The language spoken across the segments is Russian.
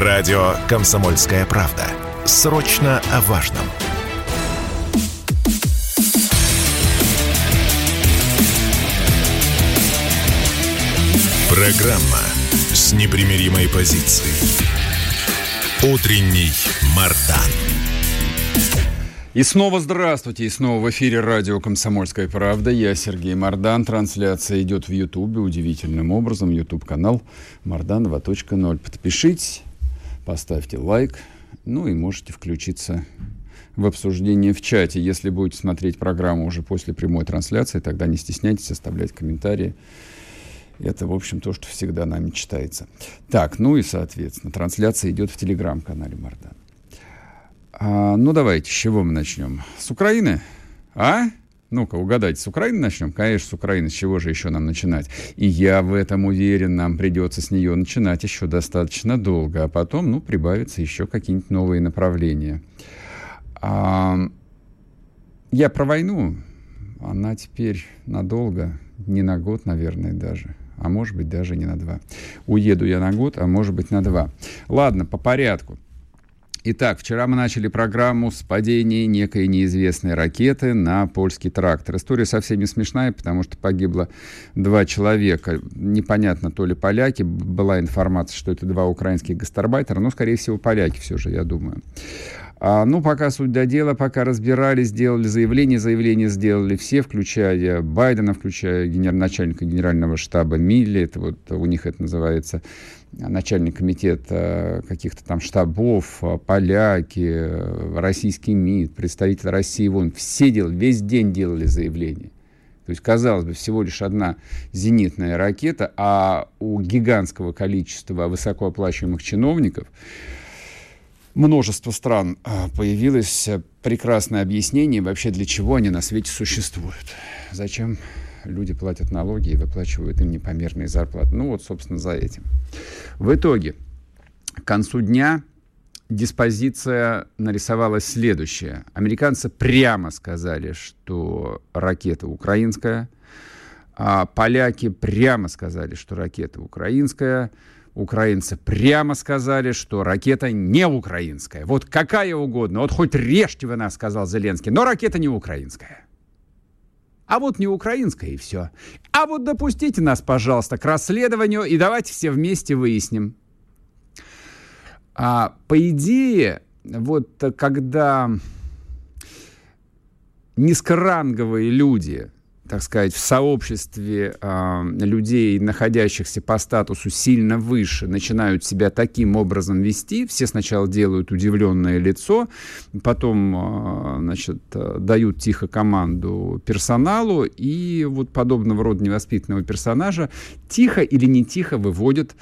Радио «Комсомольская правда». Срочно о важном. Программа с непримиримой позицией. Утренний Мардан. И снова здравствуйте, и снова в эфире радио «Комсомольская правда». Я Сергей Мордан. Трансляция идет в Ютубе удивительным образом. Ютуб-канал Мордан 2.0. Подпишитесь, поставьте лайк, ну и можете включиться в обсуждение в чате. Если будете смотреть программу уже после прямой трансляции, тогда не стесняйтесь оставлять комментарии. Это, в общем, то, что всегда нами читается. Так, ну и, соответственно, трансляция идет в телеграм-канале Мардан. А, ну, давайте, с чего мы начнем? С Украины? А? Ну-ка, угадайте, с Украины начнем? Конечно, с Украины. С чего же еще нам начинать? И я в этом уверен, нам придется с нее начинать еще достаточно долго, а потом, ну, прибавятся еще какие-нибудь новые направления. А, я про войну. Она теперь надолго, не на год, наверное, даже а может быть даже не на два. Уеду я на год, а может быть на два. Ладно, по порядку. Итак, вчера мы начали программу с падения некой неизвестной ракеты на польский трактор. История совсем не смешная, потому что погибло два человека. Непонятно, то ли поляки. Была информация, что это два украинских гастарбайтера, но, скорее всего, поляки все же, я думаю. А, ну, пока суть до дела, пока разбирали, сделали заявление. Заявление сделали все, включая Байдена, включая генер... начальника генерального штаба Милли. Это вот у них это называется начальник комитета каких-то там штабов, поляки, российский МИД, представитель России, вон, все делали, весь день делали заявление. То есть, казалось бы, всего лишь одна зенитная ракета, а у гигантского количества высокооплачиваемых чиновников множество стран а, появилось прекрасное объяснение вообще, для чего они на свете существуют. Зачем люди платят налоги и выплачивают им непомерные зарплаты. Ну вот, собственно, за этим. В итоге, к концу дня диспозиция нарисовалась следующая. Американцы прямо сказали, что ракета украинская, а поляки прямо сказали, что ракета украинская, Украинцы прямо сказали, что ракета не украинская. Вот какая угодно. Вот хоть режьте вы нас, сказал Зеленский, но ракета не украинская. А вот не украинская и все. А вот допустите нас, пожалуйста, к расследованию и давайте все вместе выясним. А, по идее, вот когда низкоранговые люди так сказать, в сообществе э, людей, находящихся по статусу сильно выше, начинают себя таким образом вести, все сначала делают удивленное лицо, потом, э, значит, дают тихо команду персоналу, и вот подобного рода невоспитанного персонажа тихо или не тихо выводят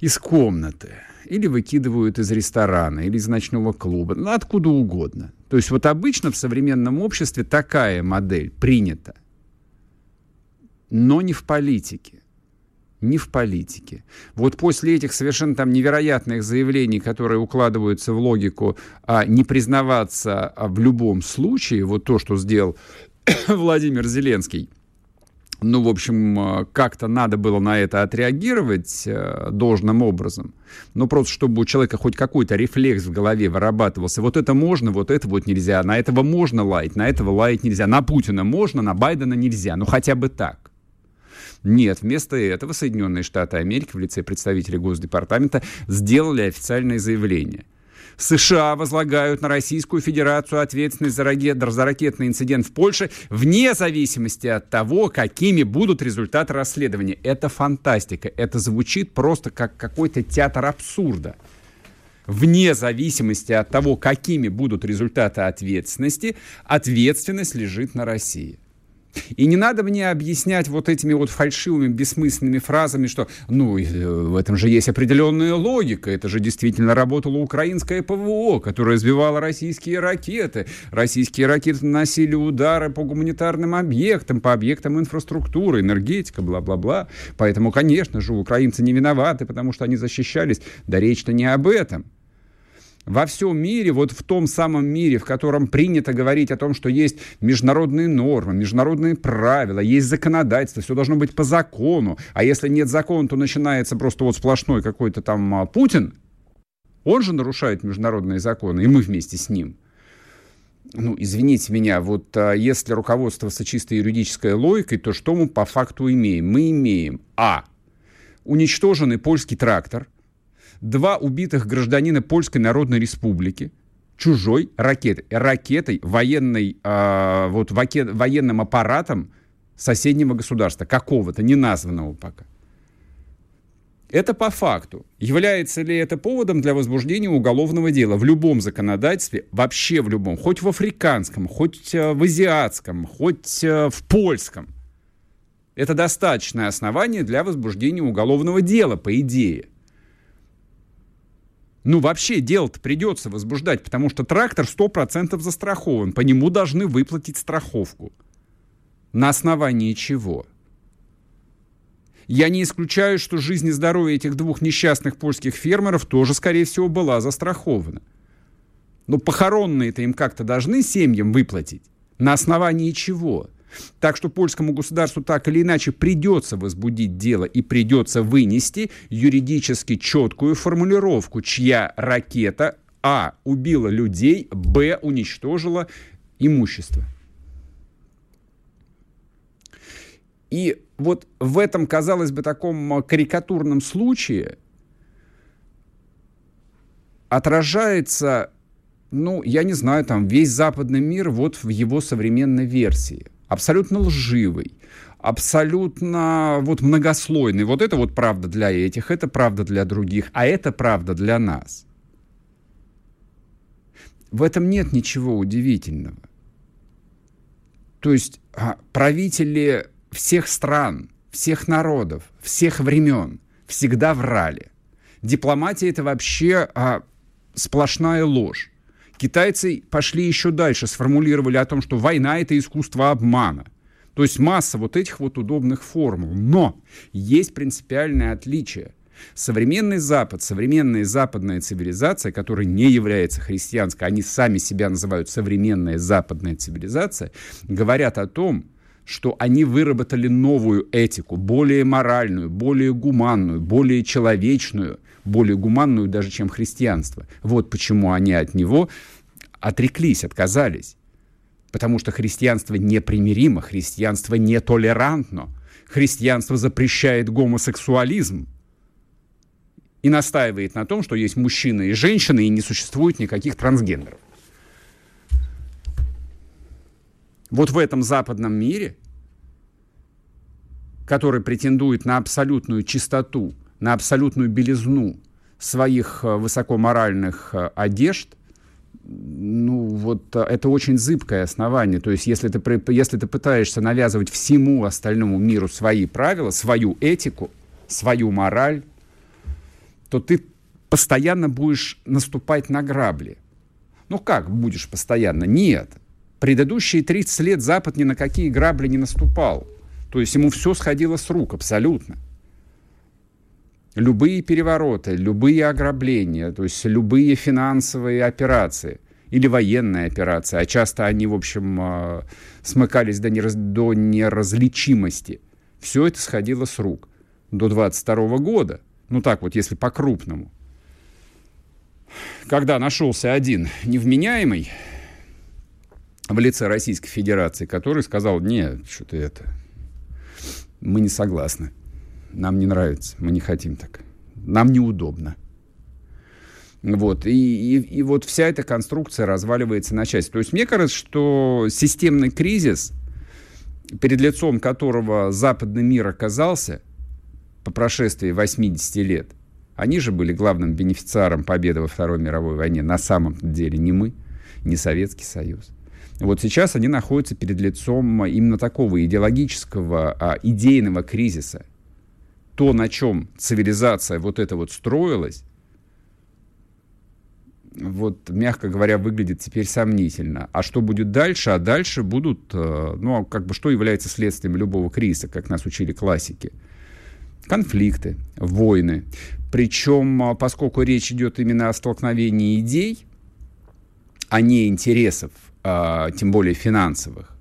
из комнаты или выкидывают из ресторана, или из ночного клуба, ну, откуда угодно. То есть вот обычно в современном обществе такая модель принята – но не в политике. Не в политике. Вот после этих совершенно там невероятных заявлений, которые укладываются в логику а, не признаваться а, в любом случае, вот то, что сделал Владимир Зеленский, ну, в общем, а, как-то надо было на это отреагировать э, должным образом. Ну, просто чтобы у человека хоть какой-то рефлекс в голове вырабатывался. Вот это можно, вот это вот нельзя. На этого можно лаять, на этого лаять нельзя. На Путина можно, на Байдена нельзя. Ну, хотя бы так. Нет, вместо этого Соединенные Штаты Америки в лице представителей Госдепартамента сделали официальное заявление. США возлагают на Российскую Федерацию ответственность за, ракет, за ракетный инцидент в Польше вне зависимости от того, какими будут результаты расследования. Это фантастика. Это звучит просто как какой-то театр абсурда. Вне зависимости от того, какими будут результаты ответственности, ответственность лежит на России. И не надо мне объяснять вот этими вот фальшивыми, бессмысленными фразами, что, ну, э, в этом же есть определенная логика. Это же действительно работало украинское ПВО, которое сбивало российские ракеты. Российские ракеты наносили удары по гуманитарным объектам, по объектам инфраструктуры, энергетика, бла-бла-бла. Поэтому, конечно же, украинцы не виноваты, потому что они защищались. Да речь-то не об этом во всем мире, вот в том самом мире, в котором принято говорить о том, что есть международные нормы, международные правила, есть законодательство, все должно быть по закону, а если нет закона, то начинается просто вот сплошной какой-то там а, Путин, Он же нарушает международные законы, и мы вместе с ним. Ну, извините меня, вот а, если руководствоваться чисто юридической логикой, то что мы по факту имеем? Мы имеем А. Уничтоженный польский трактор, два убитых гражданина Польской Народной Республики, чужой ракетой, ракетой военной, э, вот военным аппаратом соседнего государства, какого-то, не названного пока. Это по факту. Является ли это поводом для возбуждения уголовного дела в любом законодательстве, вообще в любом, хоть в африканском, хоть э, в азиатском, хоть э, в польском? Это достаточное основание для возбуждения уголовного дела, по идее. Ну, вообще дело-то придется возбуждать, потому что трактор 100% застрахован. По нему должны выплатить страховку. На основании чего? Я не исключаю, что жизнь и здоровье этих двух несчастных польских фермеров тоже, скорее всего, была застрахована. Но похоронные-то им как-то должны семьям выплатить. На основании чего? Так что польскому государству так или иначе придется возбудить дело и придется вынести юридически четкую формулировку, чья ракета А. убила людей, Б. уничтожила имущество. И вот в этом, казалось бы, таком карикатурном случае отражается, ну, я не знаю, там весь западный мир вот в его современной версии. Абсолютно лживый, абсолютно вот многослойный. Вот это вот правда для этих, это правда для других, а это правда для нас. В этом нет ничего удивительного. То есть а, правители всех стран, всех народов, всех времен всегда врали. Дипломатия это вообще а, сплошная ложь. Китайцы пошли еще дальше, сформулировали о том, что война это искусство обмана. То есть масса вот этих вот удобных формул. Но есть принципиальное отличие. Современный Запад, современная западная цивилизация, которая не является христианской, они сами себя называют современная западная цивилизация, говорят о том, что они выработали новую этику, более моральную, более гуманную, более человечную, более гуманную даже, чем христианство. Вот почему они от него отреклись, отказались. Потому что христианство непримиримо, христианство нетолерантно, христианство запрещает гомосексуализм и настаивает на том, что есть мужчина и женщина, и не существует никаких трансгендеров. Вот в этом западном мире, который претендует на абсолютную чистоту, на абсолютную белизну своих э, высокоморальных э, одежд, ну, вот э, это очень зыбкое основание. То есть, если ты, если ты пытаешься навязывать всему остальному миру свои правила, свою этику, свою мораль, то ты постоянно будешь наступать на грабли. Ну как будешь постоянно? Нет. Предыдущие 30 лет Запад ни на какие грабли не наступал. То есть ему все сходило с рук абсолютно. Любые перевороты, любые ограбления, то есть любые финансовые операции или военные операции, а часто они, в общем, а, смыкались до, нераз... до неразличимости. Все это сходило с рук до 22 года. Ну так вот, если по-крупному. Когда нашелся один невменяемый, в лице Российской Федерации, который сказал, нет, что-то это, мы не согласны, нам не нравится, мы не хотим так, нам неудобно. Вот, и, и, и вот вся эта конструкция разваливается на части. То есть мне кажется, что системный кризис, перед лицом которого западный мир оказался по прошествии 80 лет, они же были главным бенефициаром победы во Второй мировой войне, на самом деле не мы, не Советский Союз. Вот сейчас они находятся перед лицом именно такого идеологического, а, идейного кризиса. То, на чем цивилизация вот это вот строилась, вот, мягко говоря, выглядит теперь сомнительно. А что будет дальше? А дальше будут, э, ну, как бы, что является следствием любого кризиса, как нас учили классики? Конфликты, войны. Причем, а, поскольку речь идет именно о столкновении идей, а не интересов, а, тем более финансовых,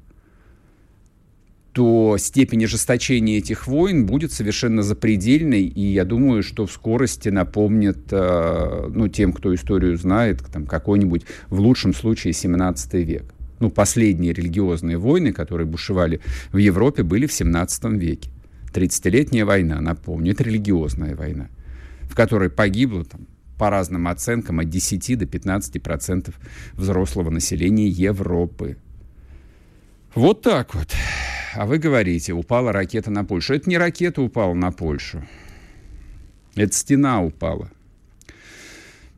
то степень ожесточения этих войн будет совершенно запредельной, и я думаю, что в скорости напомнит, э, ну, тем, кто историю знает, там, какой-нибудь, в лучшем случае, 17 век. Ну, последние религиозные войны, которые бушевали в Европе, были в 17 веке. 30-летняя война, напомню, это религиозная война, в которой погибло, там, по разным оценкам, от 10 до 15 процентов взрослого населения Европы. Вот так вот. А вы говорите, упала ракета на Польшу. Это не ракета упала на Польшу. Это стена упала.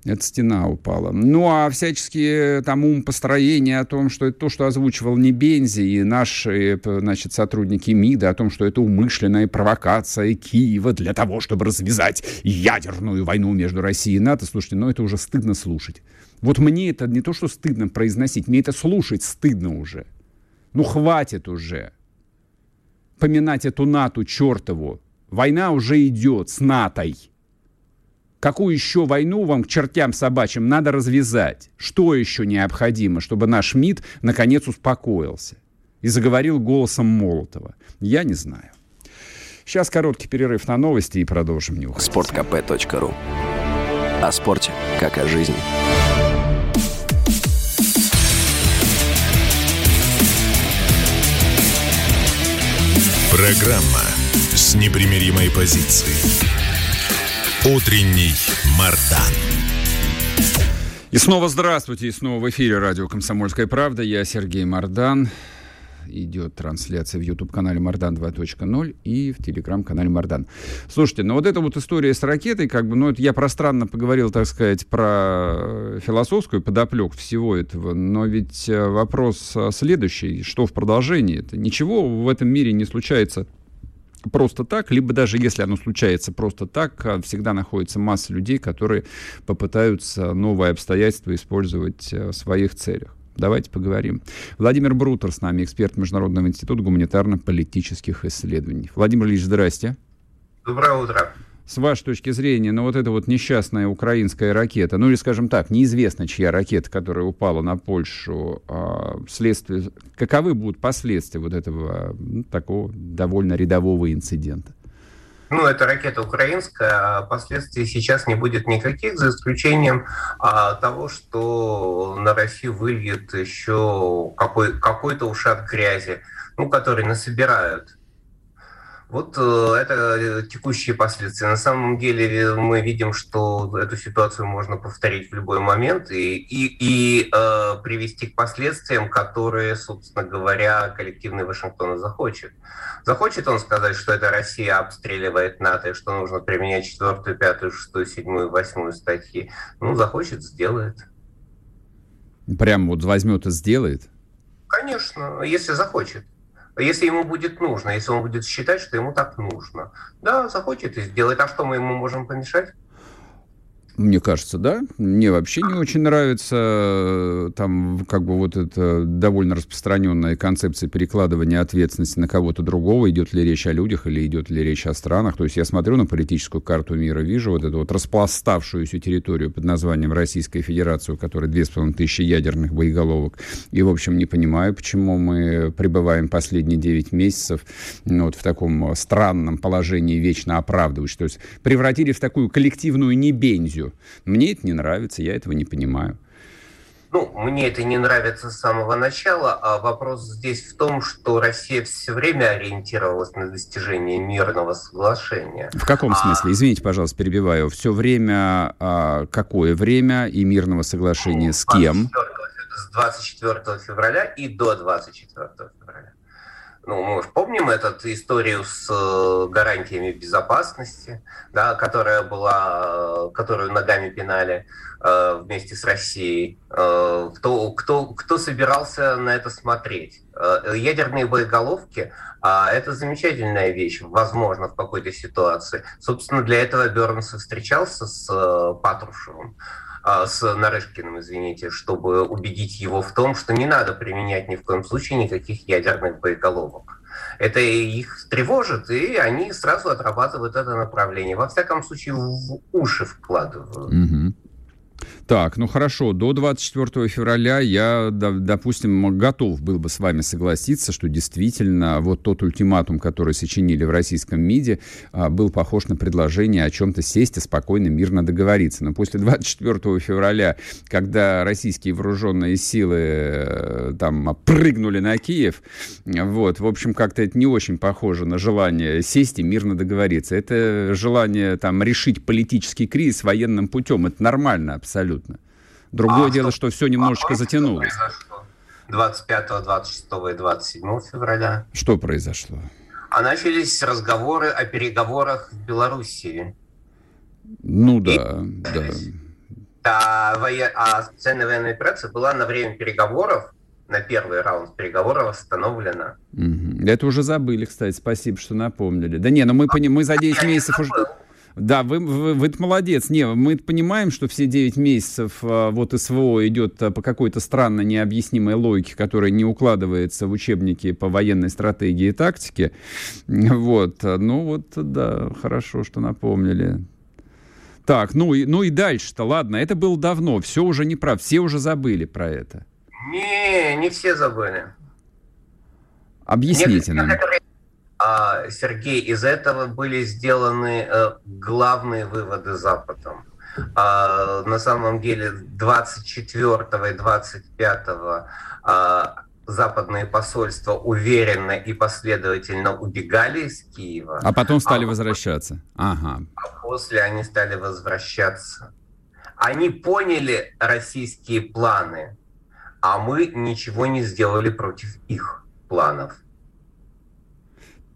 Эта стена упала. Ну, а всяческие там ум построения о том, что это то, что озвучивал не Бензи и наши, значит, сотрудники МИДа, о том, что это умышленная провокация Киева для того, чтобы развязать ядерную войну между Россией и НАТО. Слушайте, ну это уже стыдно слушать. Вот мне это не то, что стыдно произносить, мне это слушать стыдно уже. Ну, хватит уже поминать эту НАТО чертову. Война уже идет с НАТОй. Какую еще войну вам к чертям собачьим надо развязать? Что еще необходимо, чтобы наш МИД наконец успокоился и заговорил голосом Молотова? Я не знаю. Сейчас короткий перерыв на новости и продолжим нюхать. Спорткп.ру О спорте, как о жизни. Программа с непримиримой позицией. Утренний Мардан. И снова здравствуйте, и снова в эфире радио «Комсомольская правда». Я Сергей Мардан. Идет трансляция в YouTube-канале Мардан 2.0 и в Телеграм-канале Мардан. Слушайте, ну вот эта вот история с ракетой, как бы, ну это я пространно поговорил, так сказать, про философскую подоплеку всего этого, но ведь э, вопрос следующий, что в продолжении? Это ничего в этом мире не случается просто так, либо даже если оно случается просто так, а, всегда находится масса людей, которые попытаются новые обстоятельства использовать э, в своих целях. Давайте поговорим. Владимир Брутер с нами, эксперт Международного института гуманитарно-политических исследований. Владимир Ильич, здрасте. Доброе утро с вашей точки зрения, ну вот эта вот несчастная украинская ракета, ну или, скажем так, неизвестно, чья ракета, которая упала на Польшу, а, вследствие, каковы будут последствия вот этого ну, такого довольно рядового инцидента? Ну, это ракета украинская, а последствий сейчас не будет никаких, за исключением а, того, что на Россию выльет еще какой, какой-то ушат грязи, ну, который насобирают вот э, это э, текущие последствия. На самом деле мы видим, что эту ситуацию можно повторить в любой момент и, и, и э, привести к последствиям, которые, собственно говоря, коллективный Вашингтон захочет. Захочет он сказать, что это Россия обстреливает НАТО, и что нужно применять четвертую, пятую, шестую, седьмую, восьмую статьи. Ну, захочет, сделает. Прям вот возьмет и сделает? Конечно, если захочет если ему будет нужно, если он будет считать, что ему так нужно. Да, захочет и сделает. А что мы ему можем помешать? Мне кажется, да. Мне вообще не очень нравится э, там как бы вот эта довольно распространенная концепция перекладывания ответственности на кого-то другого. Идет ли речь о людях или идет ли речь о странах. То есть я смотрю на политическую карту мира, вижу вот эту вот распластавшуюся территорию под названием Российская Федерация, у которой 2500 ядерных боеголовок. И, в общем, не понимаю, почему мы пребываем последние 9 месяцев ну, вот в таком странном положении вечно оправдывающем. То есть превратили в такую коллективную небензию мне это не нравится, я этого не понимаю. Ну, мне это не нравится с самого начала, а вопрос здесь в том, что Россия все время ориентировалась на достижение мирного соглашения. В каком а... смысле? Извините, пожалуйста, перебиваю. Все время, а, какое время и мирного соглашения ну, с кем? С 24 февраля и до 24 февраля. Ну, мы же помним эту историю с э, гарантиями безопасности, да, которая была, э, которую ногами пинали э, вместе с Россией. Э, кто, кто, кто собирался на это смотреть? Э, ядерные боеголовки э, – это замечательная вещь, возможно, в какой-то ситуации. Собственно, для этого Бернс встречался с э, Патрушевым. А, с Нарышкиным, извините, чтобы убедить его в том, что не надо применять ни в коем случае никаких ядерных боеголовок. Это их тревожит, и они сразу отрабатывают это направление. Во всяком случае, в уши вкладывают. Угу. Так, ну хорошо, до 24 февраля я, допустим, готов был бы с вами согласиться, что действительно вот тот ультиматум, который сочинили в российском МИДе, а, был похож на предложение о чем-то сесть и спокойно, мирно договориться. Но после 24 февраля, когда российские вооруженные силы э, там прыгнули на Киев, вот, в общем, как-то это не очень похоже на желание сесть и мирно договориться. Это желание там решить политический кризис военным путем. Это нормально абсолютно абсолютно. Другое а дело, что, что все немножечко затянулось. 25, 26 и 27 февраля. Что произошло? А начались разговоры о переговорах в Белоруссии. Ну да, и, да. А, воен... а специальная военная операция была на время переговоров, на первый раунд переговоров остановлена. Угу. Это уже забыли, кстати, спасибо, что напомнили. Да не, ну мы, а, мы за 9 месяцев уже... Да, вы, вы, вы молодец. Не, мы понимаем, что все 9 месяцев а, вот СВО идет а, по какой-то странно необъяснимой логике, которая не укладывается в учебники по военной стратегии и тактике. Вот. Ну вот, да, хорошо, что напомнили. Так, ну и, ну и дальше-то, ладно, это было давно, все уже не прав, все уже забыли про это. Не, не все забыли. Объясните Некоторые, нам. А, Сергей, из этого были сделаны э, главные выводы Западом. А, на самом деле 24 и 25 а, западные посольства уверенно и последовательно убегали из Киева. А потом стали а возвращаться. Ага. А после они стали возвращаться. Они поняли российские планы, а мы ничего не сделали против их планов.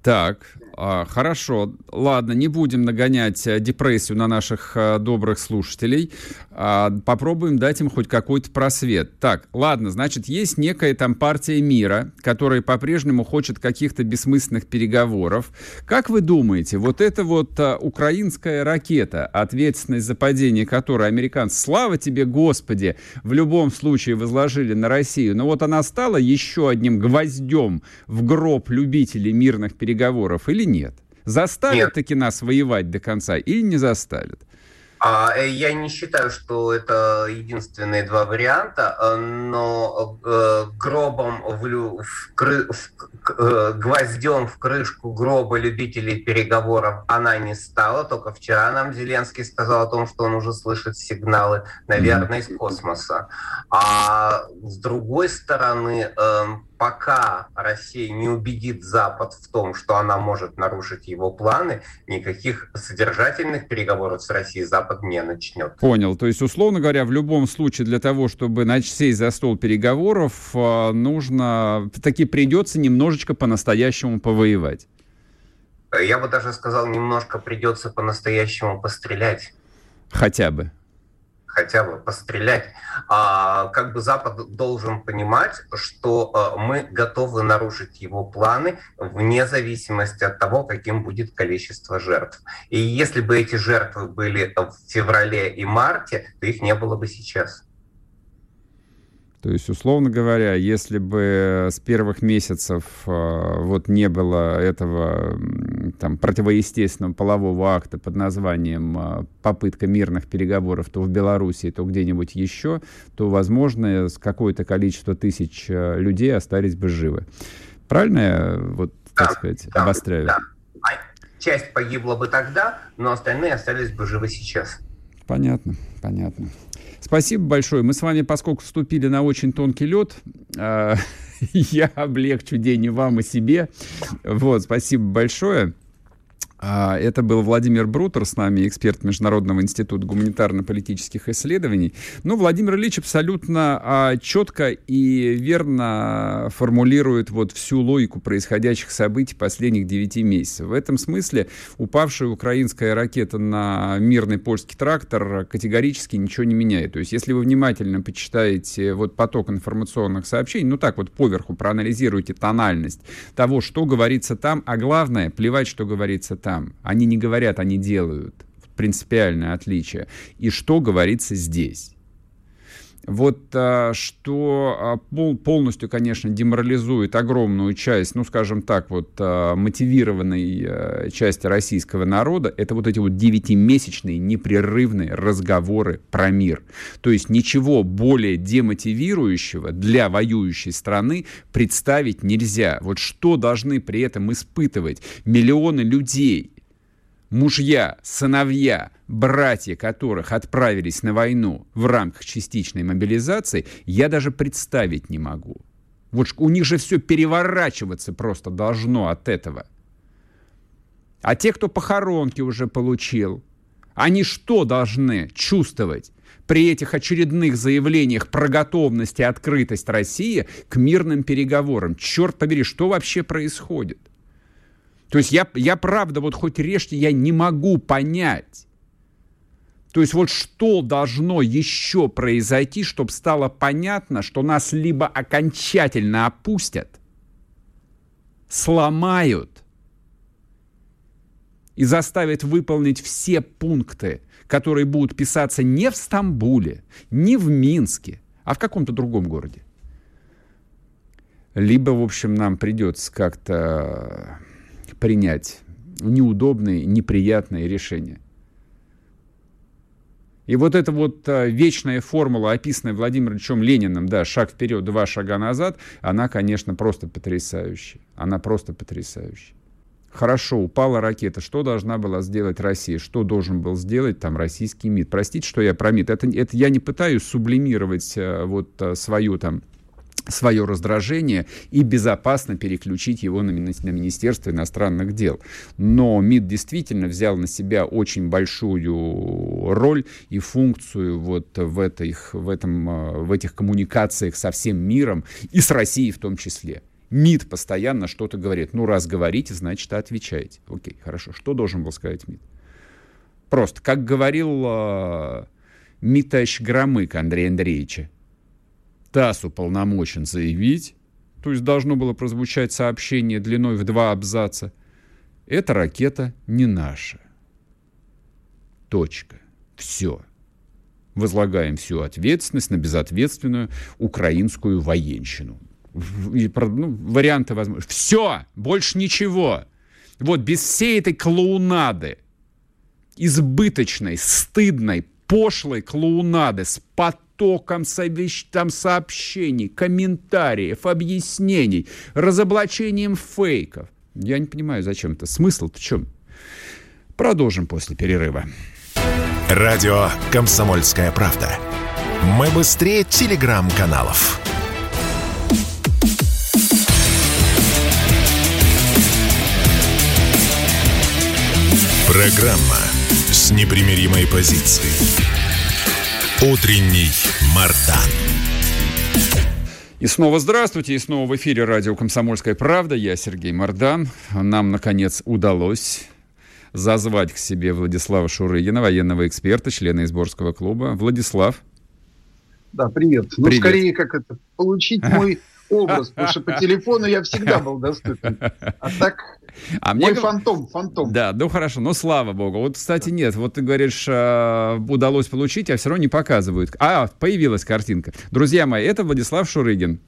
Так, а, хорошо, ладно, не будем нагонять э, депрессию на наших э, добрых слушателей. А, попробуем дать им хоть какой-то просвет. Так, ладно, значит, есть некая там партия мира, которая по-прежнему хочет каких-то бессмысленных переговоров. Как вы думаете, вот эта вот а, украинская ракета, ответственность за падение которой американцы, слава тебе, Господи, в любом случае возложили на Россию, но вот она стала еще одним гвоздем в гроб любителей мирных переговоров или или нет? Заставят таки нас воевать до конца или не заставят? А, э, я не считаю, что это единственные два варианта, э, но э, гробом в, в, кры, в, гвоздем в крышку гроба любителей переговоров она не стала. Только вчера нам Зеленский сказал о том, что он уже слышит сигналы, наверное, из космоса. А с другой стороны, э, пока Россия не убедит Запад в том, что она может нарушить его планы, никаких содержательных переговоров с Россией Запад не начнет. Понял. То есть, условно говоря, в любом случае для того, чтобы сесть за стол переговоров, э, нужно, таки придется немножечко по-настоящему повоевать. Я бы даже сказал, немножко придется по-настоящему пострелять. Хотя бы хотя бы пострелять. А, как бы Запад должен понимать, что а, мы готовы нарушить его планы вне зависимости от того, каким будет количество жертв. И если бы эти жертвы были в феврале и марте, то их не было бы сейчас. То есть, условно говоря, если бы с первых месяцев э, вот не было этого там, противоестественного полового акта под названием э, попытка мирных переговоров то в Белоруссии, то где-нибудь еще, то, возможно, какое-то количество тысяч э, людей остались бы живы. Правильно я, вот, так да, сказать, да, обостряю? Да. Часть погибла бы тогда, но остальные остались бы живы сейчас. Понятно, понятно. Спасибо большое. Мы с вами, поскольку вступили на очень тонкий лед, э, я облегчу день и вам, и себе. Вот, спасибо большое. А, это был Владимир Брутер с нами, эксперт Международного института гуманитарно-политических исследований. Ну, Владимир Ильич абсолютно а, четко и верно формулирует вот всю логику происходящих событий последних 9 месяцев. В этом смысле упавшая украинская ракета на мирный польский трактор категорически ничего не меняет. То есть, если вы внимательно почитаете вот поток информационных сообщений, ну так вот поверху проанализируйте тональность того, что говорится там, а главное, плевать, что говорится там там. Они не говорят, они делают. Принципиальное отличие. И что говорится здесь. Вот а, что а, пол, полностью, конечно, деморализует огромную часть, ну, скажем так, вот а, мотивированной а, части российского народа, это вот эти вот девятимесячные непрерывные разговоры про мир. То есть ничего более демотивирующего для воюющей страны представить нельзя. Вот что должны при этом испытывать миллионы людей, мужья, сыновья, братья которых отправились на войну в рамках частичной мобилизации, я даже представить не могу. Вот у них же все переворачиваться просто должно от этого. А те, кто похоронки уже получил, они что должны чувствовать при этих очередных заявлениях про готовность и открытость России к мирным переговорам? Черт побери, что вообще происходит? То есть я, я правда, вот хоть режьте, я не могу понять. То есть вот что должно еще произойти, чтобы стало понятно, что нас либо окончательно опустят, сломают и заставят выполнить все пункты, которые будут писаться не в Стамбуле, не в Минске, а в каком-то другом городе. Либо, в общем, нам придется как-то принять неудобные, неприятные решения. И вот эта вот а, вечная формула, описанная Владимиром Ильичем Лениным, да, шаг вперед, два шага назад, она, конечно, просто потрясающая. Она просто потрясающая. Хорошо, упала ракета. Что должна была сделать Россия? Что должен был сделать там российский МИД? Простите, что я про МИД. Это, это я не пытаюсь сублимировать а, вот а, свою там свое раздражение и безопасно переключить его на, на Министерство иностранных дел. Но МИД действительно взял на себя очень большую роль и функцию вот в, этих, в, этом, в этих коммуникациях со всем миром и с Россией в том числе. МИД постоянно что-то говорит. Ну, раз говорите, значит, отвечаете. Окей, хорошо. Что должен был сказать МИД? Просто, как говорил э, Миташ Громык Андрея Андреевича, ТАСС уполномочен заявить, то есть должно было прозвучать сообщение длиной в два абзаца, эта ракета не наша. Точка. Все. Возлагаем всю ответственность на безответственную украинскую военщину. Ну, варианты возможны. Все! Больше ничего. Вот без всей этой клоунады, избыточной, стыдной, пошлой клоунады с потоком там, сообщений, комментариев, объяснений, разоблачением фейков. Я не понимаю, зачем это. Смысл в чем? Продолжим после перерыва. Радио «Комсомольская правда». Мы быстрее телеграм-каналов. Программа с непримиримой позицией. Утренний Мардан. И снова здравствуйте, и снова в эфире радио «Комсомольская правда». Я Сергей Мардан. Нам, наконец, удалось зазвать к себе Владислава Шурыгина, военного эксперта, члена Изборского клуба. Владислав. Да, привет. Ну, привет. скорее, как это, получить мой образ, потому что по телефону я всегда был доступен. А так а мне... Мой фантом, фантом. Да, ну хорошо, но слава богу. Вот, кстати, нет, вот ты говоришь, э, удалось получить, а все равно не показывают. А, появилась картинка. Друзья мои, это Владислав Шурыгин.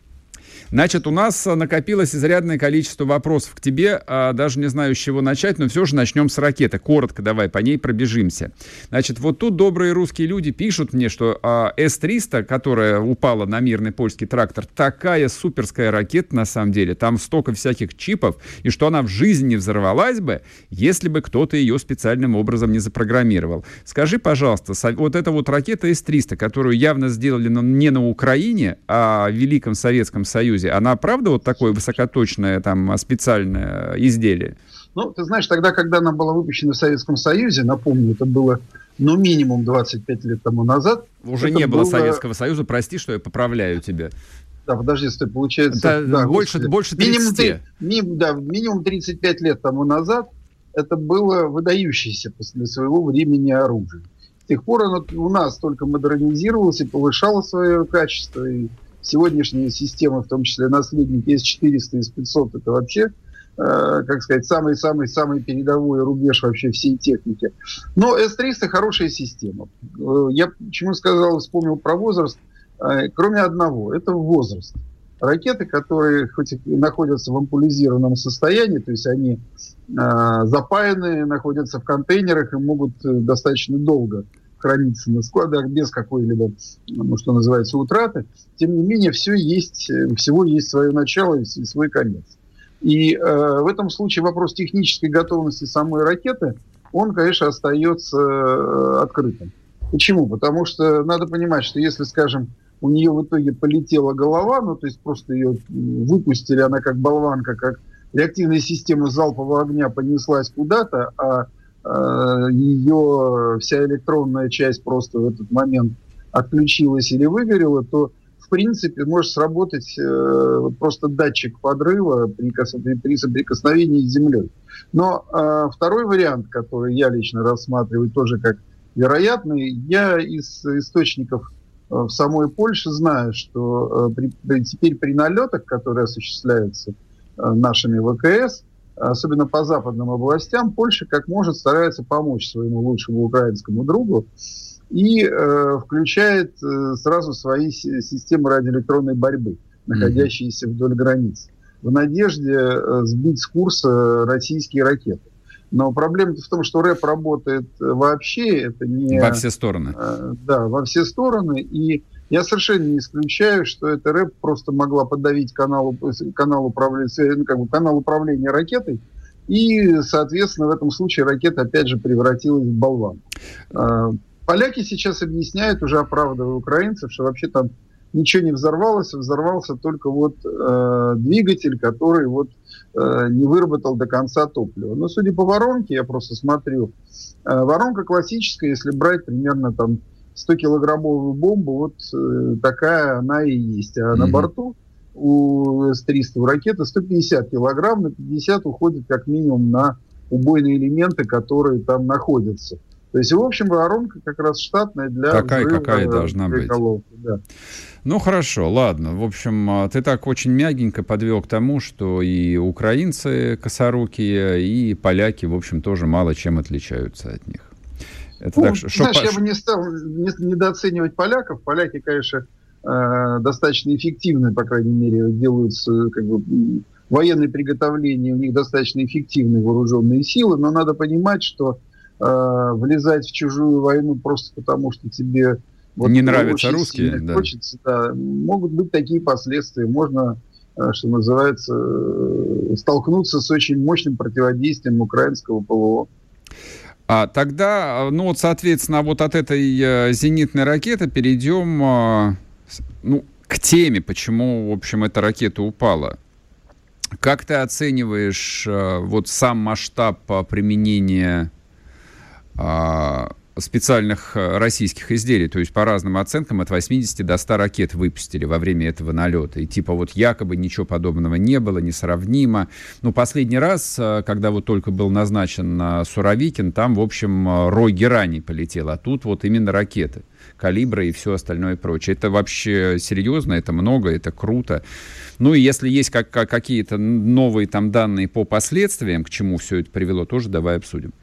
Значит, у нас э, накопилось изрядное количество вопросов к тебе. А, даже не знаю, с чего начать, но все же начнем с ракеты. Коротко давай, по ней пробежимся. Значит, вот тут добрые русские люди пишут мне, что а, С-300, которая упала на мирный польский трактор, такая суперская ракета на самом деле. Там столько всяких чипов, и что она в жизни не взорвалась бы, если бы кто-то ее специальным образом не запрограммировал. Скажи, пожалуйста, вот эта вот ракета С-300, которую явно сделали не на Украине, а в Великом Советском Союзе, Союзе, она правда вот такое высокоточное там специальное изделие? Ну, ты знаешь, тогда, когда она была выпущена в Советском Союзе, напомню, это было ну, минимум 25 лет тому назад. Уже не было, было Советского Союза, прости, что я поправляю тебя. Да, подожди, стой, получается... Это да, больше, больше 30. Минимум, 3, ми, да, минимум 35 лет тому назад это было выдающееся после своего времени оружие. С тех пор оно у нас только модернизировалось и повышало свое качество, и сегодняшние системы, в том числе наследники S400 и S500, это вообще, э, как сказать, самый-самый-самый передовой рубеж вообще всей техники. Но S300 хорошая система. Э, я почему сказал, вспомнил про возраст. э, кроме одного, это возраст. Ракеты, которые хоть и находятся в ампулизированном состоянии, то есть они э, запаяны, находятся в контейнерах и могут достаточно долго храниться на складах без какой-либо, ну, что называется, утраты. Тем не менее, все есть, всего есть свое начало и свой конец. И э, в этом случае вопрос технической готовности самой ракеты, он, конечно, остается э, открытым. Почему? Потому что надо понимать, что если, скажем, у нее в итоге полетела голова, ну, то есть просто ее выпустили, она как болванка, как реактивная система залпового огня понеслась куда-то, а э, ее вся электронная часть просто в этот момент отключилась или выгорела, то в принципе может сработать э, просто датчик подрыва при, при соприкосновении с землей. Но э, второй вариант, который я лично рассматриваю тоже как вероятный, я из источников э, в самой Польше знаю, что э, теперь при налетах, которые осуществляются э, нашими ВКС, особенно по западным областям, Польша как может старается помочь своему лучшему украинскому другу и э, включает э, сразу свои системы радиоэлектронной борьбы, находящиеся mm-hmm. вдоль границ, в надежде э, сбить с курса российские ракеты. Но проблема в том, что рэп работает вообще, это не... Во все стороны. Э, да, во все стороны. И я совершенно не исключаю, что это рэп просто могла подавить канал, канал, управления, ну, как бы канал управления ракетой, и, соответственно, в этом случае ракета опять же превратилась в болван. Э, Поляки сейчас объясняют, уже оправдывая украинцев, что вообще там ничего не взорвалось, взорвался только вот э, двигатель, который вот э, не выработал до конца топлива. Но судя по воронке, я просто смотрю, э, воронка классическая, если брать примерно там 100-килограммовую бомбу, вот э, такая она и есть. А mm-hmm. на борту у С-300 у ракеты 150 килограмм, на 50 уходит как минимум на убойные элементы, которые там находятся. То есть, в общем, воронка как раз штатная для Какая, взрыва, какая должна быть. Да. Ну, хорошо, ладно. В общем, а, ты так очень мягенько подвел к тому, что и украинцы косорукие, и поляки, в общем, тоже мало чем отличаются от них. Это ну, так, что, знаешь, я бы не стал недооценивать поляков. Поляки, конечно, э, достаточно эффективны, по крайней мере, делают как бы, военные приготовления, у них достаточно эффективные вооруженные силы, но надо понимать, что э, влезать в чужую войну просто потому, что тебе вот, не нравятся русские, да. хочется, да, могут быть такие последствия. Можно, э, что называется, э, столкнуться с очень мощным противодействием украинского ПВО. А тогда, ну вот, соответственно, вот от этой э, зенитной ракеты перейдем э, ну, к теме, почему, в общем, эта ракета упала. Как ты оцениваешь э, вот сам масштаб применения а, специальных э, российских изделий, то есть по разным оценкам от 80 до 100 ракет выпустили во время этого налета. И типа вот якобы ничего подобного не было, несравнимо. Ну, последний раз, э, когда вот только был назначен э, Суровикин, там, в общем, рой герани полетел, а тут вот именно ракеты калибра и все остальное прочее. Это вообще серьезно, это много, это круто. Ну и если есть как, какие-то новые там данные по последствиям, к чему все это привело, тоже давай обсудим.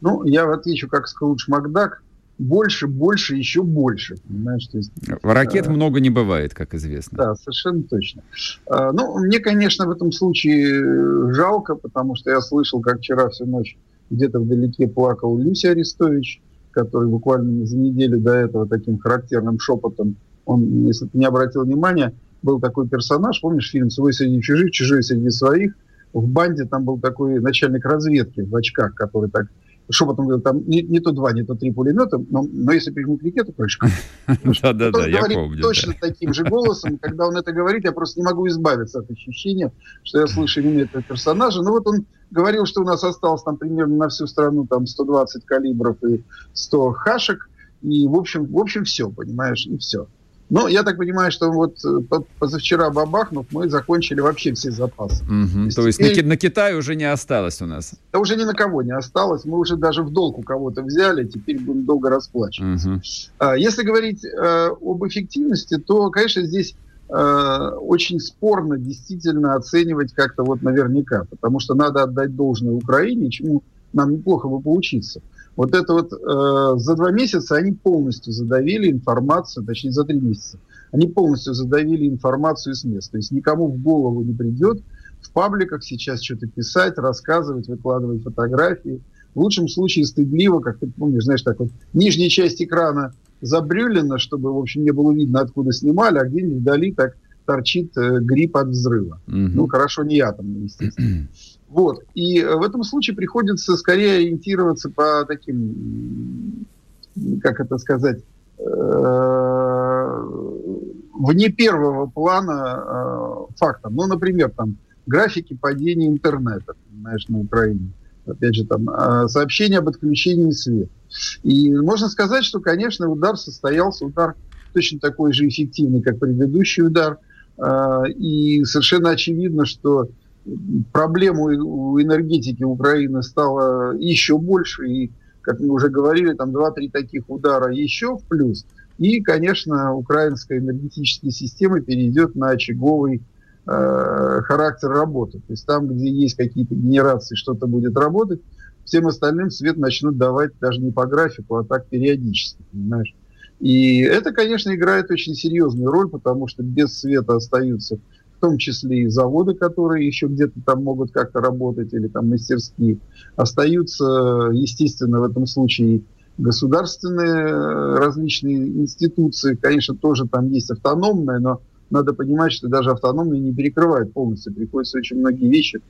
Ну, я отвечу как Скрудж Макдак. Больше, больше, еще больше. Понимаешь, то есть, Ракет э, много не бывает, как известно. Да, совершенно точно. Э, ну, мне, конечно, в этом случае жалко, потому что я слышал, как вчера всю ночь где-то вдалеке плакал Люся Арестович, который буквально за неделю до этого таким характерным шепотом, он, если ты не обратил внимания, был такой персонаж, помнишь фильм «Свой среди чужих, чужой среди своих», в банде там был такой начальник разведки в очках, который так шепотом говорил, там не, не то два, не то три пулемета, но, но если прижмут ракету, крышка. Да-да-да, я помню. точно таким же голосом. Когда он это говорит, я просто не могу избавиться от ощущения, что я слышу именно этого персонажа. Ну вот он говорил, что у нас осталось там примерно на всю страну там 120 калибров и 100 хашек. И, в общем, в общем, все, понимаешь, и все. Ну, я так понимаю, что вот э, позавчера бабахнув, мы закончили вообще все запасы. Угу. То есть, То есть теперь... на, на Китай уже не осталось у нас? Да уже ни на кого не осталось. Мы уже даже в долг у кого-то взяли, теперь будем долго расплачиваться. Угу. А, если говорить а, об эффективности, то, конечно, здесь а, очень спорно действительно оценивать как-то вот наверняка, потому что надо отдать должное Украине, чему нам неплохо бы поучиться. Вот это вот э, за два месяца они полностью задавили информацию, точнее за три месяца, они полностью задавили информацию с мест. То есть никому в голову не придет в пабликах сейчас что-то писать, рассказывать, выкладывать фотографии. В лучшем случае стыдливо, как ты помнишь, знаешь, так вот, нижняя часть экрана забрюлена, чтобы, в общем, не было видно, откуда снимали, а где-нибудь вдали так торчит э, гриб от взрыва. Угу. Ну, хорошо, не атомный, естественно. Вот. И в этом случае приходится скорее ориентироваться по таким, как это сказать, э, вне первого плана э, фактам. Ну, например, там графики падения интернета, понимаешь, на Украине. Опять же, там э, сообщение об отключении света. И можно сказать, что, конечно, удар состоялся, удар точно такой же эффективный, как предыдущий удар. И совершенно очевидно, что проблему у энергетики Украины стало еще больше, и, как мы уже говорили, там 2-3 таких удара еще в плюс, и, конечно, украинская энергетическая система перейдет на очаговый э, характер работы. То есть там, где есть какие-то генерации, что-то будет работать, всем остальным свет начнут давать даже не по графику, а так периодически, понимаешь? И это, конечно, играет очень серьезную роль, потому что без света остаются в том числе и заводы, которые еще где-то там могут как-то работать, или там мастерские, остаются, естественно, в этом случае государственные э, различные институции, конечно, тоже там есть автономные, но надо понимать, что даже автономные не перекрывают полностью, приходится очень многие вещи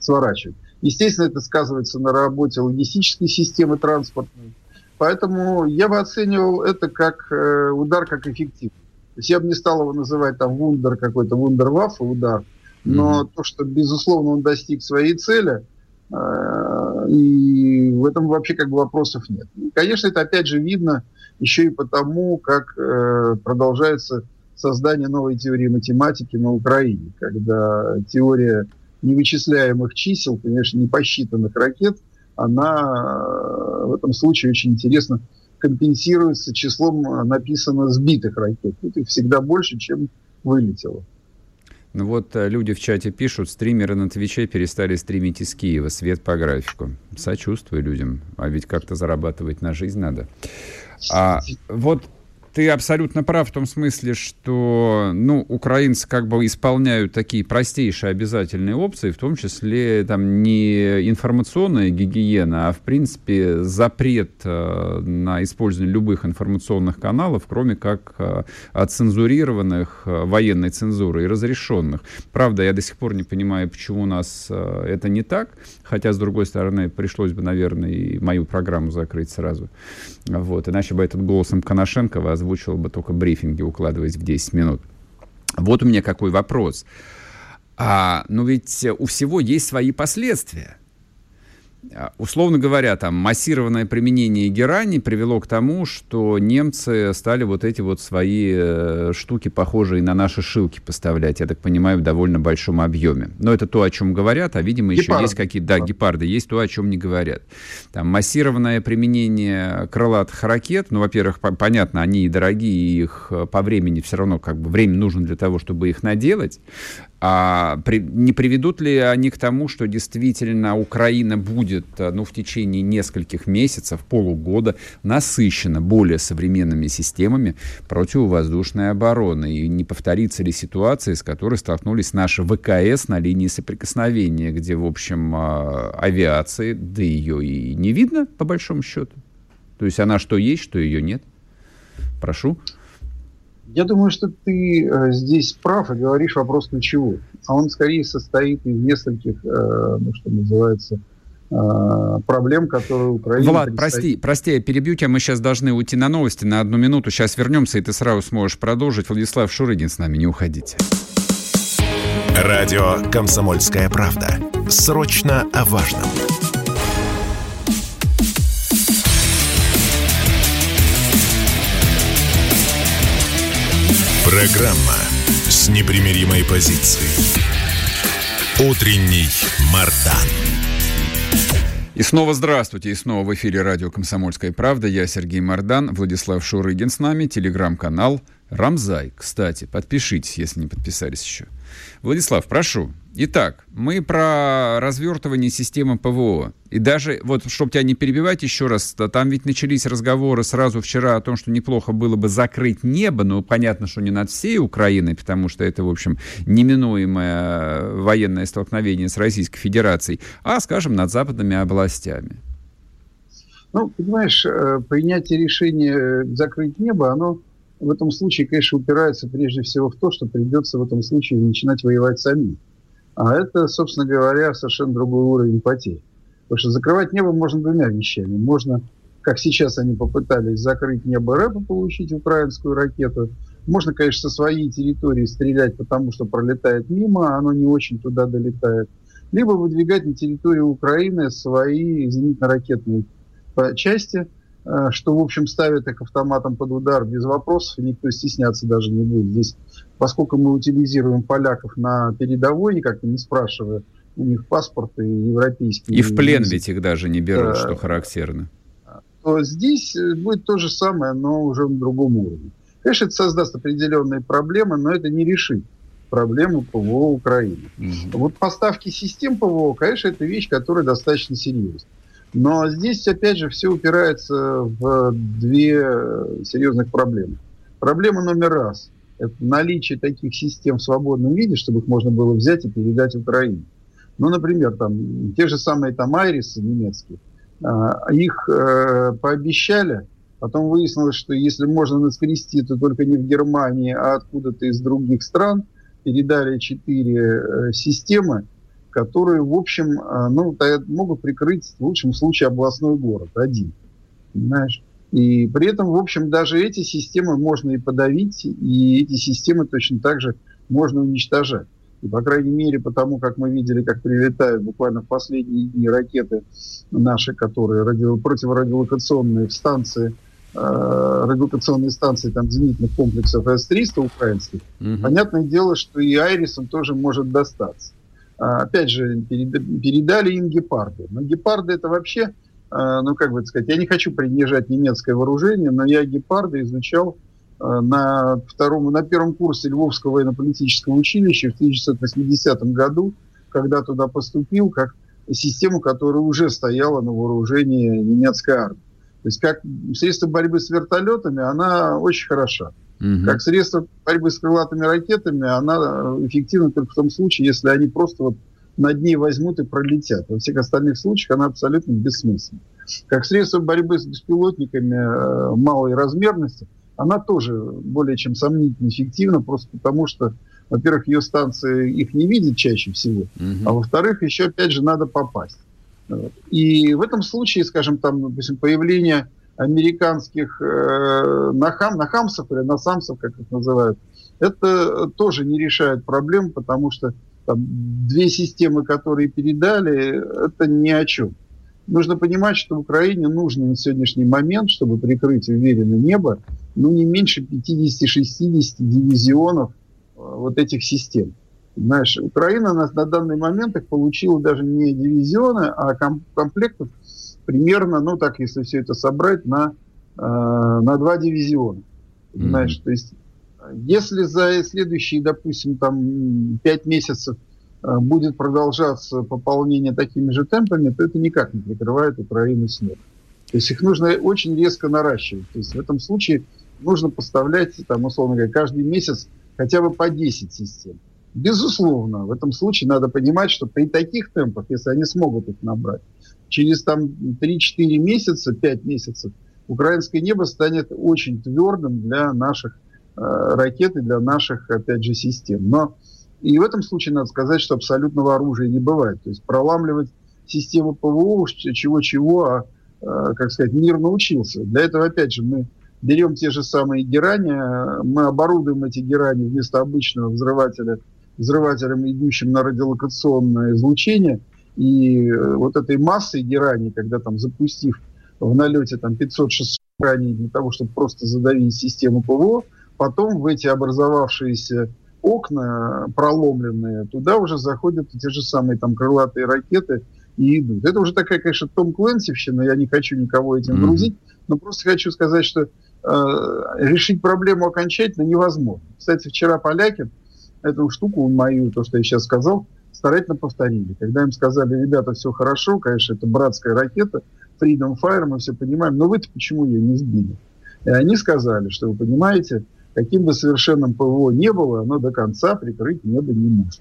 сворачивать. Естественно, это сказывается на работе логистической системы транспортной. Поэтому я бы оценивал это как э, удар, как эффективный. То есть я бы не стал его называть там вундер какой-то, вундерваффе удар, но mm-hmm. то, что, безусловно, он достиг своей цели, э, и в этом вообще как бы вопросов нет. И, конечно, это опять же видно еще и потому, как э, продолжается создание новой теории математики на Украине, когда теория невычисляемых чисел, конечно, не посчитанных ракет, она э, в этом случае очень интересно компенсируется числом э, написано сбитых ракет. Тут их всегда больше, чем вылетело. Ну вот э, люди в чате пишут, стримеры на Твиче перестали стримить из Киева, свет по графику. Сочувствую людям, а ведь как-то зарабатывать на жизнь надо. А вот ты абсолютно прав в том смысле, что ну, украинцы как бы исполняют такие простейшие обязательные опции, в том числе там не информационная гигиена, а в принципе запрет э, на использование любых информационных каналов, кроме как э, цензурированных э, военной цензурой и разрешенных. Правда, я до сих пор не понимаю, почему у нас это не так, хотя, с другой стороны, пришлось бы, наверное, и мою программу закрыть сразу. Вот, иначе бы этот голосом Коношенко вас озвучивал бы только брифинги, укладываясь в 10 минут. Вот у меня какой вопрос. А, ну ведь у всего есть свои последствия. А, условно говоря, там массированное применение герани привело к тому, что немцы стали вот эти вот свои э, штуки, похожие на наши шилки, поставлять, я так понимаю, в довольно большом объеме. Но это то, о чем говорят, а, видимо, еще есть какие-то, да, гепарды, есть то, о чем не говорят. Там массированное применение крылатых ракет, ну, во-первых, по- понятно, они и дорогие, и их э, по времени все равно как бы время нужно для того, чтобы их наделать. А при, не приведут ли они к тому, что действительно Украина будет э, ну, в течение нескольких месяцев, полугода насыщена более современными системами противовоздушной обороны? И не повторится ли ситуация, с которой столкнулись наши ВКС на линии соприкосновения, где, в общем, а, авиации, да ее и не видно, по большому счету? То есть она что есть, что ее нет? Прошу. Я думаю, что ты э, здесь прав и говоришь вопрос ключевой. А он скорее состоит из нескольких, э, ну, что называется, э, проблем, которые Украина... Влад, предстоит... прости, прости, я перебью тебя, мы сейчас должны уйти на новости на одну минуту, сейчас вернемся, и ты сразу сможешь продолжить. Владислав Шурыгин с нами, не уходите. Радио «Комсомольская правда». Срочно о важном. Программа с непримиримой позицией. Утренний Мардан. И снова здравствуйте, и снова в эфире радио «Комсомольская правда». Я Сергей Мордан, Владислав Шурыгин с нами, телеграм-канал «Рамзай». Кстати, подпишитесь, если не подписались еще. Владислав, прошу. Итак, мы про развертывание системы ПВО. И даже, вот, чтобы тебя не перебивать еще раз, там ведь начались разговоры сразу вчера о том, что неплохо было бы закрыть небо, но понятно, что не над всей Украиной, потому что это, в общем, неминуемое военное столкновение с Российской Федерацией, а, скажем, над западными областями. Ну, понимаешь, э, принятие решения э, закрыть небо, оно в этом случае, конечно, упирается прежде всего в то, что придется в этом случае начинать воевать самим. А это, собственно говоря, совершенно другой уровень потерь. Потому что закрывать небо можно двумя вещами. Можно, как сейчас они попытались, закрыть небо РЭПа, получить украинскую ракету. Можно, конечно, со своей территории стрелять, потому что пролетает мимо, а оно не очень туда долетает. Либо выдвигать на территорию Украины свои зенитно-ракетные части, что, в общем, ставит их автоматом под удар без вопросов, и никто стесняться даже не будет. Здесь поскольку мы утилизируем поляков на передовой, никак не спрашивая у них паспорты европейские. И в плен ведь их даже не берут, да, что характерно. То здесь будет то же самое, но уже на другом уровне. Конечно, это создаст определенные проблемы, но это не решит проблему ПВО Украины. Угу. Вот поставки систем ПВО, конечно, это вещь, которая достаточно серьезная. Но здесь, опять же, все упирается в две серьезных проблемы. Проблема номер раз – это наличие таких систем в свободном виде, чтобы их можно было взять и передать Украине. Ну, например, там, те же самые там айрисы немецкие, э, их э, пообещали, потом выяснилось, что если можно наскрести, то только не в Германии, а откуда-то из других стран, передали четыре э, системы, которые, в общем, э, ну, могут прикрыть в лучшем случае областной город, один. Понимаешь? И при этом, в общем, даже эти системы можно и подавить, и эти системы точно так же можно уничтожать. И, по крайней мере, потому как мы видели, как прилетают буквально в последние дни ракеты наши, которые радио, противорадиолокационные станции, э, радиолокационные станции там, зенитных комплексов С-300 украинских, угу. понятное дело, что и Айрисом тоже может достаться. А, опять же, передали им гепарды. Но гепарды это вообще Э, ну, как бы сказать, я не хочу принижать немецкое вооружение, но я гепарды изучал э, на, втором, на первом курсе Львовского военно-политического училища в 1980 году, когда туда поступил, как систему, которая уже стояла на вооружении немецкой армии. То есть как средство борьбы с вертолетами, она очень хороша. Угу. Как средство борьбы с крылатыми ракетами, она эффективна только в том случае, если они просто вот над ней возьмут и пролетят. Во всех остальных случаях она абсолютно бессмысленна. Как средство борьбы с беспилотниками э, малой размерности, она тоже более чем сомнительно эффективна, просто потому что, во-первых, ее станции их не видят чаще всего, угу. а во-вторых, еще, опять же, надо попасть. И в этом случае, скажем, там, допустим, появление американских э, нахам, нахамсов или насамсов, как их называют, это тоже не решает проблем, потому что там, две системы, которые передали, это ни о чем. Нужно понимать, что Украине нужно на сегодняшний момент, чтобы прикрыть уверенно небо, ну, не меньше 50-60 дивизионов э, вот этих систем. Знаешь, Украина на, на данный момент их получила даже не дивизионы, а ком, комплектов примерно, ну так, если все это собрать, на, э, на два дивизиона. Знаешь, mm-hmm. то есть если за следующие, допустим, там 5 месяцев э, будет продолжаться пополнение такими же темпами, то это никак не прикрывает Украину с неба. То есть их нужно очень резко наращивать. То есть в этом случае нужно поставлять, там, условно говоря, каждый месяц хотя бы по 10 систем. Безусловно, в этом случае надо понимать, что при таких темпах, если они смогут их набрать, через там 3-4 месяца, 5 месяцев, украинское небо станет очень твердым для наших Э, ракеты для наших, опять же, систем. Но и в этом случае надо сказать, что абсолютного оружия не бывает. То есть проламливать систему ПВО, чего-чего, а, э, как сказать, мир научился. Для этого, опять же, мы берем те же самые герани, мы оборудуем эти герани вместо обычного взрывателя, взрывателем, идущим на радиолокационное излучение, и э, вот этой массой герани, когда там запустив в налете там 500-600 гераний для того, чтобы просто задавить систему ПВО, потом в эти образовавшиеся окна проломленные, туда уже заходят те же самые там крылатые ракеты и идут. Это уже такая, конечно, Том Кленсивщина, я не хочу никого этим mm-hmm. грузить, но просто хочу сказать, что э, решить проблему окончательно невозможно. Кстати, вчера поляки эту штуку мою, то, что я сейчас сказал, старательно повторили. Когда им сказали, ребята, все хорошо, конечно, это братская ракета, Freedom Fire, мы все понимаем, но вы-то почему ее не сбили? И они сказали, что вы понимаете, каким бы совершенным ПВО не было, оно до конца прикрыть небо не может.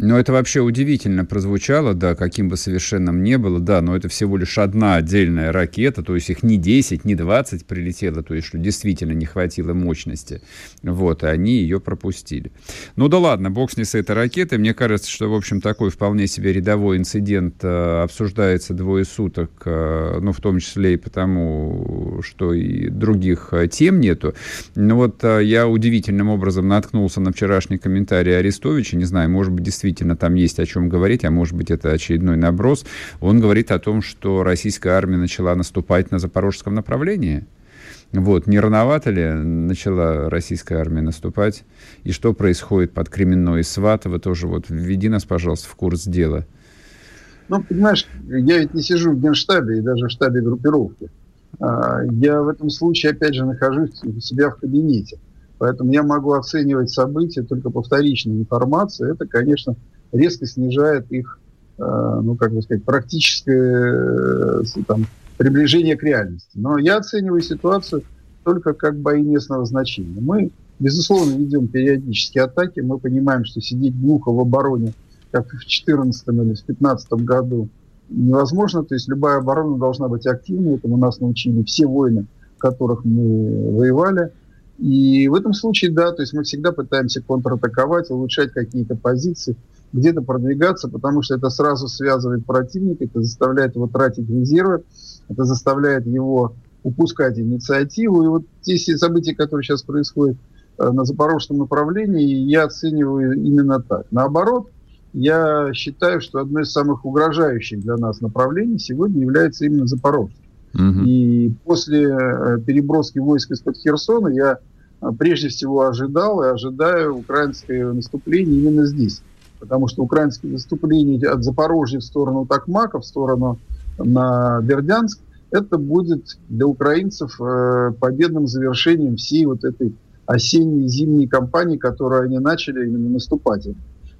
Но это вообще удивительно прозвучало, да, каким бы совершенным не было, да, но это всего лишь одна отдельная ракета, то есть их не 10, не 20 прилетело, то есть что действительно не хватило мощности, вот, и они ее пропустили. Ну да ладно, бог с ней с этой ракетой, мне кажется, что, в общем, такой вполне себе рядовой инцидент э, обсуждается двое суток, э, ну, в том числе и потому, что и других э, тем нету. Но вот э, я удивительным образом наткнулся на вчерашний комментарий Арестовича, не знаю, может быть, действительно действительно там есть о чем говорить, а может быть это очередной наброс, он говорит о том, что российская армия начала наступать на запорожском направлении. Вот, не рановато ли начала российская армия наступать? И что происходит под Кременной и Сватово? Тоже вот введи нас, пожалуйста, в курс дела. Ну, понимаешь, я ведь не сижу в генштабе и даже в штабе группировки. А, я в этом случае, опять же, нахожусь у себя в кабинете. Поэтому я могу оценивать события только по вторичной информации. Это, конечно, резко снижает их, э, ну, как бы сказать, практическое э, там, приближение к реальности. Но я оцениваю ситуацию только как бои местного значения. Мы, безусловно, ведем периодические атаки. Мы понимаем, что сидеть глухо в обороне, как в 2014 или в 2015 году, невозможно. То есть любая оборона должна быть активной. Этому нас научили все войны, в которых мы воевали. И в этом случае, да, то есть мы всегда пытаемся контратаковать, улучшать какие-то позиции, где-то продвигаться, потому что это сразу связывает противника, это заставляет его тратить резервы, это заставляет его упускать инициативу. И вот те события, которые сейчас происходят э, на запорожском направлении, я оцениваю именно так. Наоборот, я считаю, что одно из самых угрожающих для нас направлений сегодня является именно Запорожье. Угу. И после э, переброски войск из-под Херсона я э, прежде всего ожидал и ожидаю украинское наступление именно здесь. Потому что украинское наступление от Запорожья в сторону Токмака, в сторону на Бердянск, это будет для украинцев э, победным завершением всей вот этой осенней зимней кампании, которую они начали именно наступать.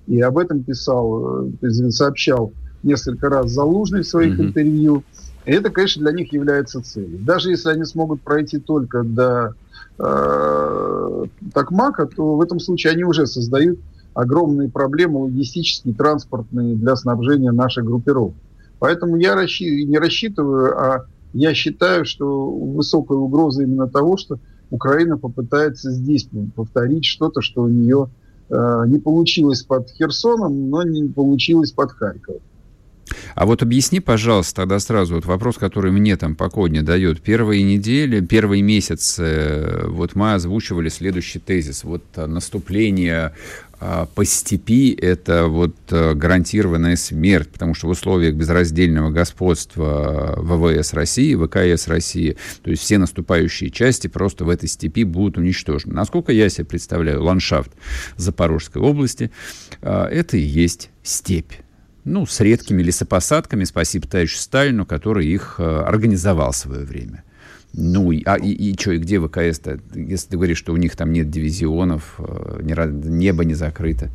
И об этом писал, сообщал несколько раз Залужный в своих mm-hmm. интервью. И это, конечно, для них является целью. Даже если они смогут пройти только до э, Токмака, то в этом случае они уже создают огромные проблемы логистические, транспортные для снабжения нашей группировки. Поэтому я расщи- не рассчитываю, а я считаю, что высокая угроза именно того, что Украина попытается здесь повторить что-то, что у нее э, не получилось под Херсоном, но не получилось под Харьковом. А вот объясни, пожалуйста, тогда сразу вот вопрос, который мне там покойне дает. Первые недели, первый месяц, э, вот мы озвучивали следующий тезис. Вот а, наступление а, по степи – это вот а, гарантированная смерть, потому что в условиях безраздельного господства ВВС России, ВКС России, то есть все наступающие части просто в этой степи будут уничтожены. Насколько я себе представляю, ландшафт Запорожской области – это и есть степь ну, с редкими лесопосадками, спасибо товарищу Сталину, который их э, организовал в свое время. Ну, и, а, и, и что, и где ВКС-то? Если ты говоришь, что у них там нет дивизионов, э, небо не закрыто.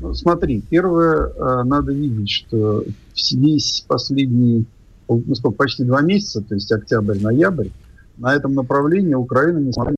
Ну, смотри, первое, э, надо видеть, что весь последний, ну, сколько, почти два месяца, то есть октябрь-ноябрь, на этом направлении Украина не смогла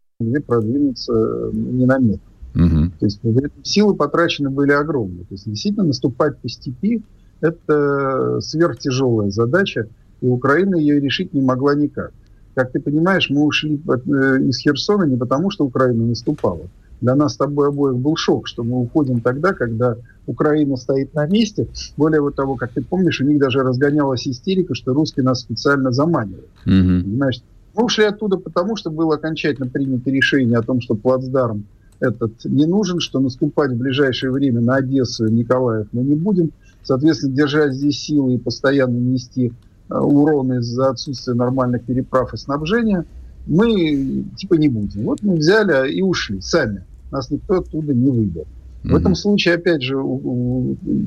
продвинуться ни на метр. Угу. То есть силы потрачены были огромные. То есть действительно наступать по степи – это сверхтяжелая задача, и Украина ее решить не могла никак. Как ты понимаешь, мы ушли э, из Херсона не потому, что Украина наступала. Для нас с тобой обоих был шок, что мы уходим тогда, когда Украина стоит на месте. Более того, как ты помнишь, у них даже разгонялась истерика, что русские нас специально заманивают. Угу. Понимаешь? Мы ушли оттуда потому, что было окончательно принято решение о том, что плацдарм этот не нужен, что наступать в ближайшее время на Одессу и Николаев мы не будем. Соответственно, держать здесь силы и постоянно нести э, урон из-за отсутствия нормальных переправ и снабжения мы типа не будем. Вот мы взяли и ушли сами. Нас никто оттуда не выбил. В этом случае, опять же,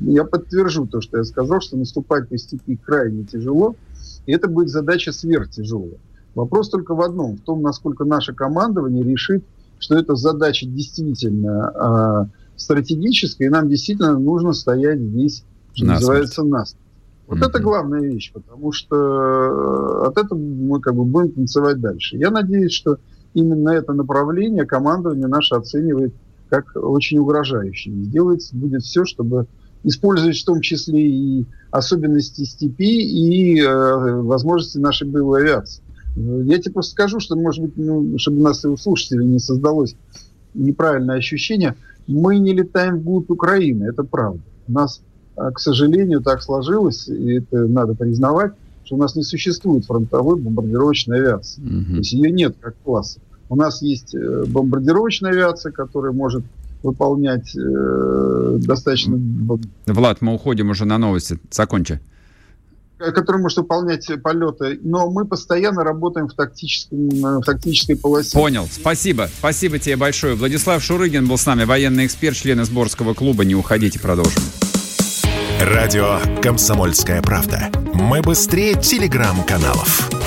я подтвержу то, что я сказал, что наступать по степи крайне тяжело, и это будет задача сверхтяжелая. Вопрос только в одном, в том, насколько наше командование решит что эта задача действительно э, стратегическое, и нам действительно нужно стоять здесь, что Насмерть. называется, нас. Вот mm-hmm. это главная вещь, потому что э, от этого мы как бы будем танцевать дальше. Я надеюсь, что именно это направление командование наше оценивает как очень угрожающее. И будет все, чтобы использовать в том числе и особенности степи, и э, возможности нашей боевой авиации. Я тебе просто скажу, что, может быть, ну, чтобы у нас и у слушателей не создалось неправильное ощущение, мы не летаем вглубь Украины, это правда. У нас, а, к сожалению, так сложилось, и это надо признавать, что у нас не существует фронтовой бомбардировочной авиации. Mm-hmm. То есть ее нет как класса. У нас есть э, бомбардировочная авиация, которая может выполнять э, достаточно... Влад, мы уходим уже на новости. Закончи который может выполнять полеты, но мы постоянно работаем в, тактическом, в тактической полосе. Понял. Спасибо. Спасибо тебе большое. Владислав Шурыгин был с нами, военный эксперт, член сборского клуба. Не уходите, продолжим. Радио «Комсомольская правда». Мы быстрее телеграм-каналов.